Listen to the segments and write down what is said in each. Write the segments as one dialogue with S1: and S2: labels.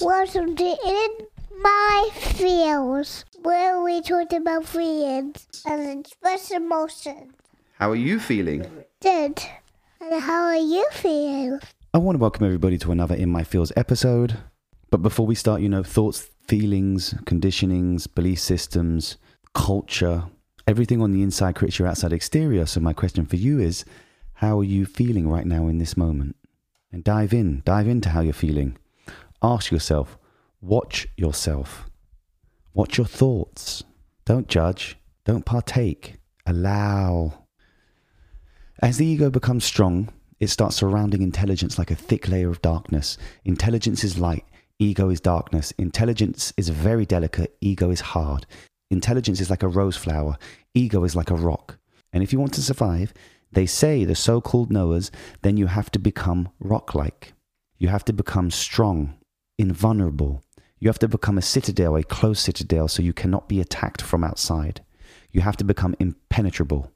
S1: Welcome to In My Feels, where we talk about feelings and express emotions.
S2: How are you feeling?
S1: Good. And how are you feeling?
S2: I want to welcome everybody to another In My Feels episode. But before we start, you know, thoughts, feelings, conditionings, belief systems, culture, everything on the inside creates your outside exterior. So, my question for you is how are you feeling right now in this moment? And dive in, dive into how you're feeling. Ask yourself, watch yourself, watch your thoughts. Don't judge, don't partake, allow. As the ego becomes strong, it starts surrounding intelligence like a thick layer of darkness. Intelligence is light, ego is darkness. Intelligence is very delicate, ego is hard. Intelligence is like a rose flower, ego is like a rock. And if you want to survive, they say, the so called knowers, then you have to become rock like. You have to become strong, invulnerable. You have to become a citadel, a closed citadel, so you cannot be attacked from outside. You have to become impenetrable.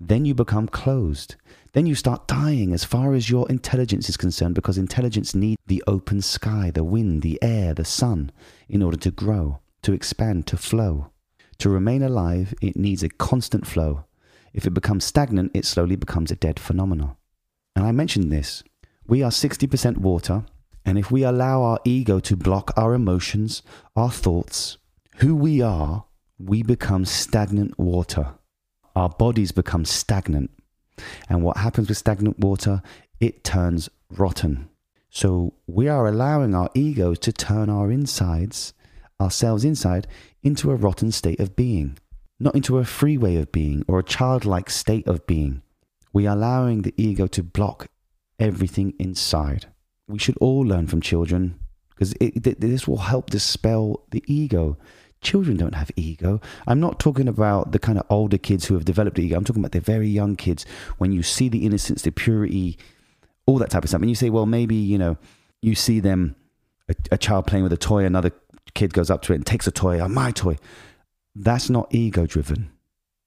S2: Then you become closed. Then you start dying as far as your intelligence is concerned because intelligence needs the open sky, the wind, the air, the sun in order to grow, to expand, to flow. To remain alive, it needs a constant flow. If it becomes stagnant, it slowly becomes a dead phenomenon. And I mentioned this. We are 60% water, and if we allow our ego to block our emotions, our thoughts, who we are, we become stagnant water. Our bodies become stagnant. And what happens with stagnant water? It turns rotten. So we are allowing our egos to turn our insides, ourselves inside, into a rotten state of being, not into a free way of being or a childlike state of being. We are allowing the ego to block everything inside we should all learn from children because this will help dispel the ego. Children don't have ego. I'm not talking about the kind of older kids who have developed ego. I'm talking about the very young kids. When you see the innocence, the purity, all that type of stuff, and you say, well, maybe you know, you see them, a, a child playing with a toy, another kid goes up to it and takes a toy, oh, my toy. That's not ego driven.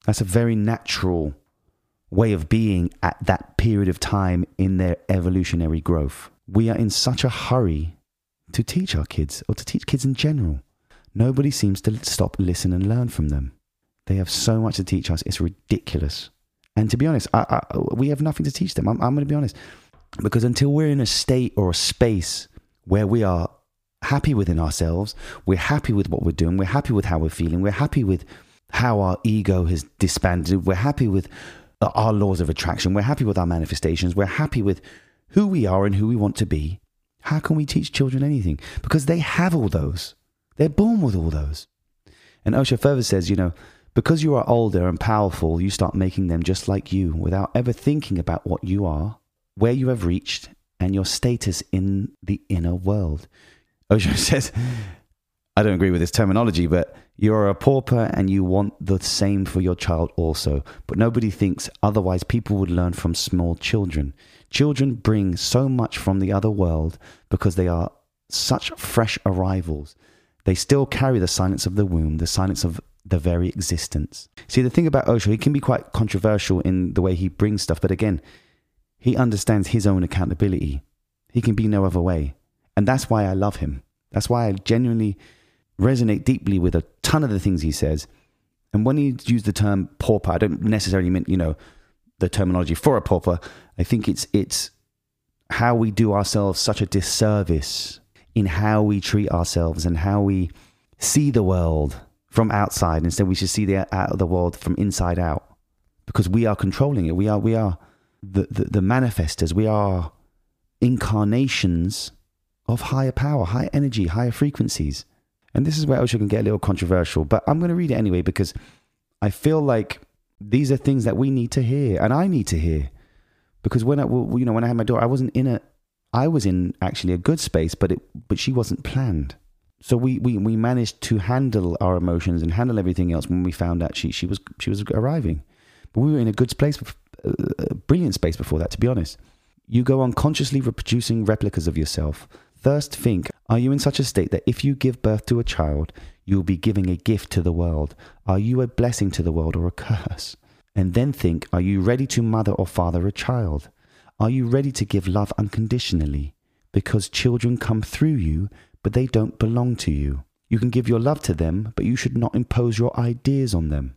S2: That's a very natural way of being at that period of time in their evolutionary growth we are in such a hurry to teach our kids or to teach kids in general. Nobody seems to stop, listen, and learn from them. They have so much to teach us. It's ridiculous. And to be honest, I, I, we have nothing to teach them. I'm, I'm going to be honest. Because until we're in a state or a space where we are happy within ourselves, we're happy with what we're doing, we're happy with how we're feeling, we're happy with how our ego has disbanded, we're happy with uh, our laws of attraction, we're happy with our manifestations, we're happy with who we are and who we want to be, how can we teach children anything? Because they have all those. They're born with all those. And Osho further says, you know, because you are older and powerful, you start making them just like you without ever thinking about what you are, where you have reached, and your status in the inner world. Oh, Osho says, I don't agree with this terminology, but you're a pauper and you want the same for your child also. But nobody thinks otherwise people would learn from small children. Children bring so much from the other world because they are such fresh arrivals. They still carry the silence of the womb, the silence of the very existence. See, the thing about Osho, he can be quite controversial in the way he brings stuff, but again, he understands his own accountability. He can be no other way. And that's why I love him. That's why I genuinely resonate deeply with a ton of the things he says. And when he used the term pauper, I don't necessarily mean, you know, the terminology for a pauper. I think it's it's how we do ourselves such a disservice in how we treat ourselves and how we see the world from outside. Instead, we should see the out of the world from inside out because we are controlling it. We are we are the, the, the manifestors. We are incarnations of higher power, higher energy, higher frequencies. And this is where Osho can get a little controversial, but I'm going to read it anyway because I feel like these are things that we need to hear and I need to hear. Because when I, you know, when I had my daughter, I wasn't in a, I was in actually a good space, but it, but she wasn't planned. So we, we, we managed to handle our emotions and handle everything else when we found out she, she was, she was arriving. But we were in a good space, uh, a brilliant space before that, to be honest. You go on consciously reproducing replicas of yourself. First, think Are you in such a state that if you give birth to a child, you will be giving a gift to the world? Are you a blessing to the world or a curse? And then think Are you ready to mother or father a child? Are you ready to give love unconditionally? Because children come through you, but they don't belong to you. You can give your love to them, but you should not impose your ideas on them.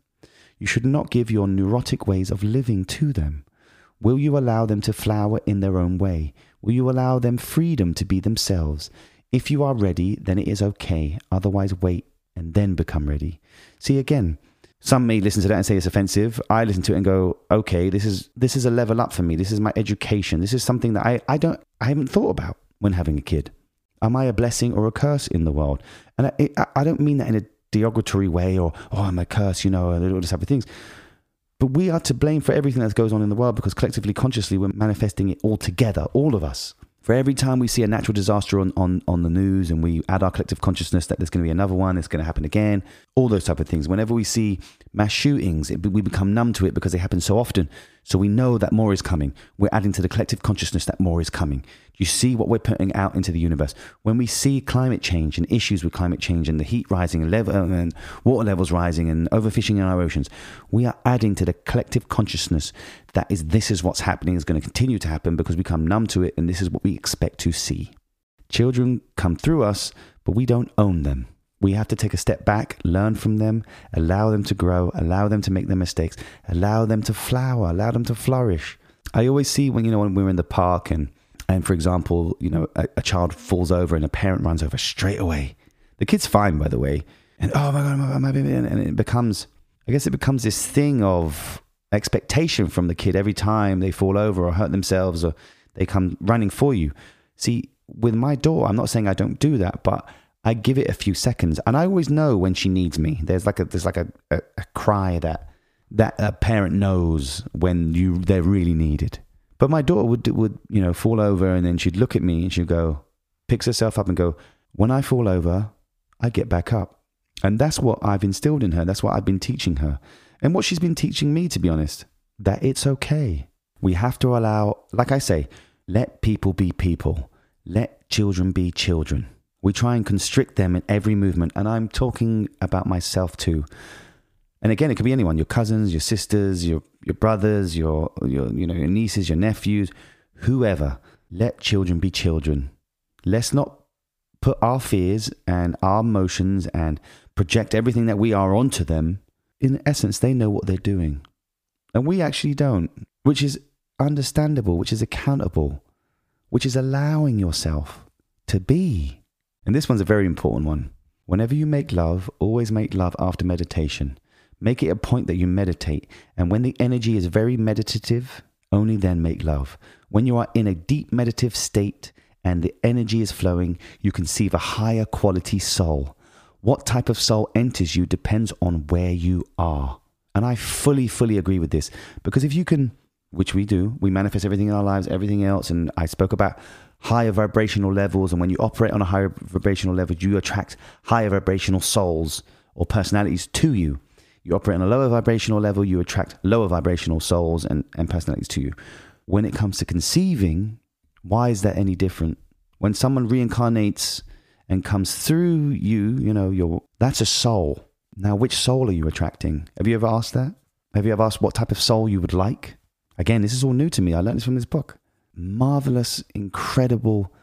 S2: You should not give your neurotic ways of living to them. Will you allow them to flower in their own way? Will you allow them freedom to be themselves? If you are ready, then it is okay. Otherwise, wait and then become ready. See, again, some may listen to that and say it's offensive. I listen to it and go, okay, this is this is a level up for me. This is my education. This is something that I, I don't I haven't thought about when having a kid. Am I a blessing or a curse in the world? And I, I, don't mean that in a derogatory way or oh I'm a curse, you know, and all these type of things. But we are to blame for everything that goes on in the world because collectively, consciously, we're manifesting it all together, all of us. For every time we see a natural disaster on, on, on the news and we add our collective consciousness that there's going to be another one, it's going to happen again, all those type of things. Whenever we see mass shootings, it, we become numb to it because they happen so often. So we know that more is coming. We're adding to the collective consciousness that more is coming. You see what we're putting out into the universe. When we see climate change and issues with climate change and the heat rising and, level, and water levels rising and overfishing in our oceans, we are adding to the collective consciousness that is this is what's happening, is going to continue to happen because we become numb to it and this is what we expect to see. Children come through us, but we don't own them. We have to take a step back, learn from them, allow them to grow, allow them to make their mistakes, allow them to flower, allow them to flourish. I always see when you know when we're in the park and and for example, you know, a, a child falls over and a parent runs over straight away. The kid's fine, by the way, and oh my god, my, my baby, and it becomes, I guess, it becomes this thing of expectation from the kid every time they fall over or hurt themselves or they come running for you. See, with my daughter, I'm not saying I don't do that, but I give it a few seconds, and I always know when she needs me. There's like a there's like a, a, a cry that that a parent knows when you they're really needed. But my daughter would would you know fall over, and then she'd look at me and she'd go, picks herself up and go, when I fall over, I get back up, and that's what I've instilled in her. That's what I've been teaching her, and what she's been teaching me, to be honest, that it's okay. We have to allow, like I say, let people be people. Let children be children. We try and constrict them in every movement. And I'm talking about myself too. And again, it could be anyone your cousins, your sisters, your, your brothers, your, your, you know, your nieces, your nephews, whoever. Let children be children. Let's not put our fears and our emotions and project everything that we are onto them. In essence, they know what they're doing. And we actually don't, which is understandable, which is accountable, which is allowing yourself to be. And this one's a very important one. Whenever you make love, always make love after meditation. Make it a point that you meditate. And when the energy is very meditative, only then make love. When you are in a deep meditative state and the energy is flowing, you conceive a higher quality soul. What type of soul enters you depends on where you are. And I fully, fully agree with this because if you can, which we do, we manifest everything in our lives, everything else. And I spoke about higher vibrational levels. And when you operate on a higher vibrational level, you attract higher vibrational souls or personalities to you. You operate on a lower vibrational level, you attract lower vibrational souls and, and personalities to you. When it comes to conceiving, why is that any different? When someone reincarnates and comes through you, you know, your that's a soul. Now, which soul are you attracting? Have you ever asked that? Have you ever asked what type of soul you would like? Again, this is all new to me. I learned this from this book marvelous, incredible,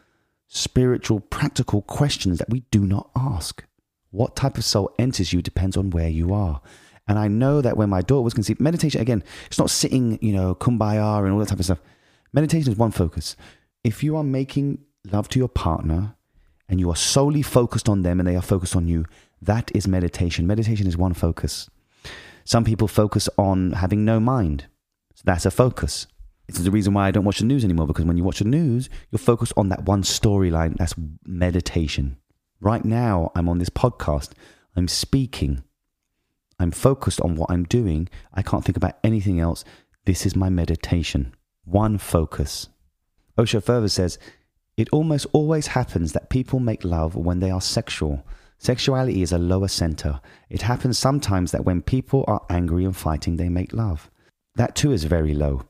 S2: spiritual, practical questions that we do not ask. What type of soul enters you depends on where you are. And I know that when my daughter was conceived, meditation, again, it's not sitting, you know, kumbaya and all that type of stuff. Meditation is one focus. If you are making love to your partner and you are solely focused on them and they are focused on you, that is meditation. Meditation is one focus. Some people focus on having no mind. So that's a focus. It's the reason why I don't watch the news anymore because when you watch the news, you're focused on that one storyline. That's meditation. Right now, I'm on this podcast, I'm speaking, I'm focused on what I'm doing. I can't think about anything else. This is my meditation. One focus. Osho further says, it almost always happens that people make love when they are sexual. Sexuality is a lower center. It happens sometimes that when people are angry and fighting, they make love. That too is very low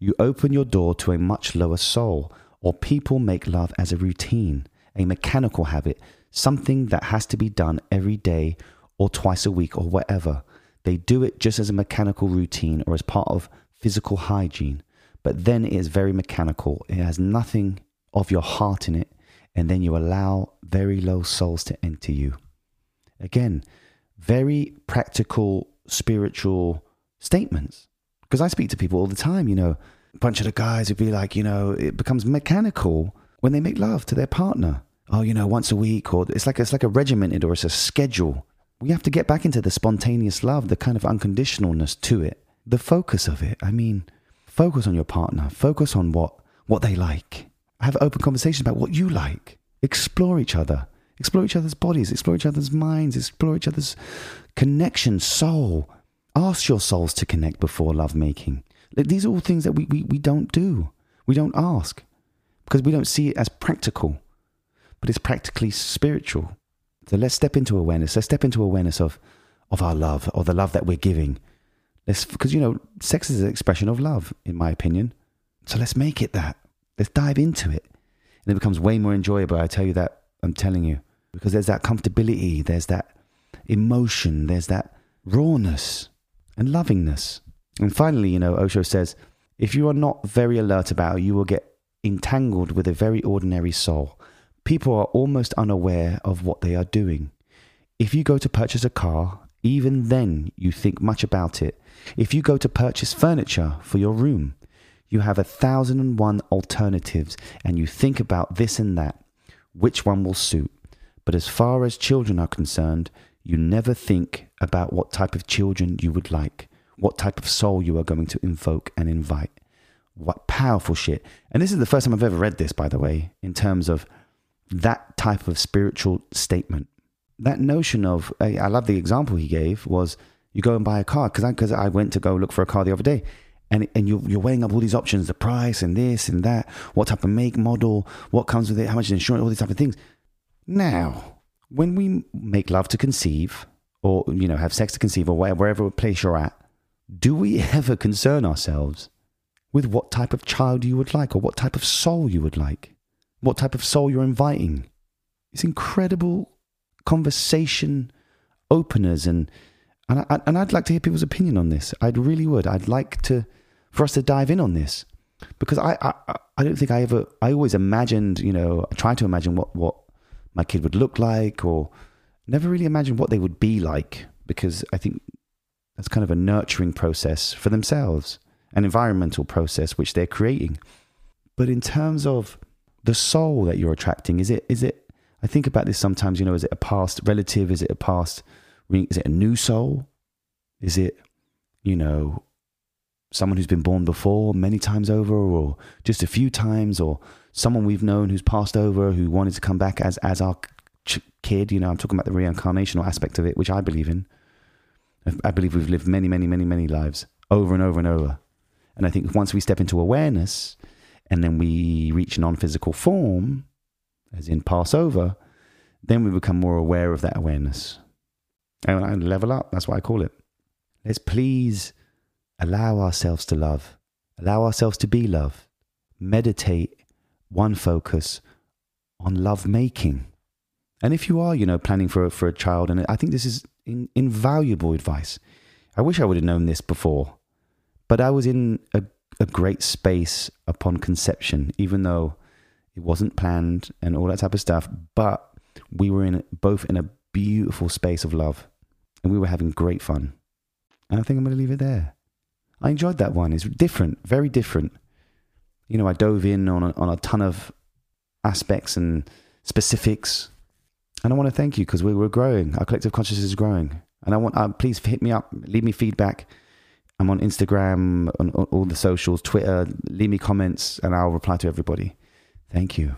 S2: you open your door to a much lower soul, or people make love as a routine, a mechanical habit, something that has to be done every day or twice a week or whatever. They do it just as a mechanical routine or as part of physical hygiene. but then it is very mechanical. It has nothing of your heart in it, and then you allow very low souls to enter you. Again, very practical, spiritual statements. Because I speak to people all the time, you know, a bunch of the guys would be like, you know, it becomes mechanical when they make love to their partner. Oh, you know, once a week, or it's like it's like a regimented or it's a schedule. We have to get back into the spontaneous love, the kind of unconditionalness to it, the focus of it. I mean, focus on your partner, focus on what what they like. Have open conversations about what you like. Explore each other. Explore each other's bodies, explore each other's minds, explore each other's connection, soul. Ask your souls to connect before lovemaking. These are all things that we, we, we don't do. We don't ask because we don't see it as practical, but it's practically spiritual. So let's step into awareness. Let's step into awareness of, of our love, or the love that we're giving. Let's, because, you know, sex is an expression of love, in my opinion. So let's make it that. Let's dive into it. And it becomes way more enjoyable. I tell you that, I'm telling you. Because there's that comfortability, there's that emotion, there's that rawness and lovingness. And finally, you know, Osho says, if you are not very alert about it, you will get entangled with a very ordinary soul. People are almost unaware of what they are doing. If you go to purchase a car, even then you think much about it. If you go to purchase furniture for your room, you have a thousand and one alternatives and you think about this and that. Which one will suit? But as far as children are concerned, you never think about what type of children you would like, what type of soul you are going to invoke and invite. What powerful shit. And this is the first time I've ever read this, by the way, in terms of that type of spiritual statement. That notion of, I love the example he gave, was you go and buy a car. Because I, I went to go look for a car the other day. And, and you're, you're weighing up all these options the price and this and that, what type of make, model, what comes with it, how much insurance, all these type of things. Now, when we make love to conceive, or you know, have sex to conceive, or wherever, wherever place you're at, do we ever concern ourselves with what type of child you would like, or what type of soul you would like, what type of soul you're inviting? It's incredible conversation openers, and and I, and I'd like to hear people's opinion on this. I'd really would. I'd like to for us to dive in on this because I, I I don't think I ever I always imagined you know I tried to imagine what what my kid would look like, or never really imagined what they would be like, because I think that's kind of a nurturing process for themselves, an environmental process which they're creating. But in terms of the soul that you're attracting, is it is it? I think about this sometimes. You know, is it a past relative? Is it a past? Is it a new soul? Is it, you know, someone who's been born before many times over, or just a few times, or someone we've known who's passed over who wanted to come back as as our ch- kid. You know, I'm talking about the reincarnational aspect of it, which I believe in. I believe we've lived many, many, many, many lives over and over and over. And I think once we step into awareness and then we reach non physical form, as in pass over, then we become more aware of that awareness. And I level up, that's what I call it. Let's please allow ourselves to love, allow ourselves to be love, meditate one focus on love making. And if you are, you know, planning for a, for a child, and I think this is in, invaluable advice. I wish I would have known this before, but I was in a, a great space upon conception, even though it wasn't planned and all that type of stuff. But we were in both in a beautiful space of love, and we were having great fun. And I think I'm going to leave it there. I enjoyed that one. It's different, very different you know, I dove in on a, on a ton of aspects and specifics. And I want to thank you because we, we're growing. Our collective consciousness is growing. And I want, uh, please hit me up, leave me feedback. I'm on Instagram, on, on all the socials, Twitter. Leave me comments and I'll reply to everybody. Thank you.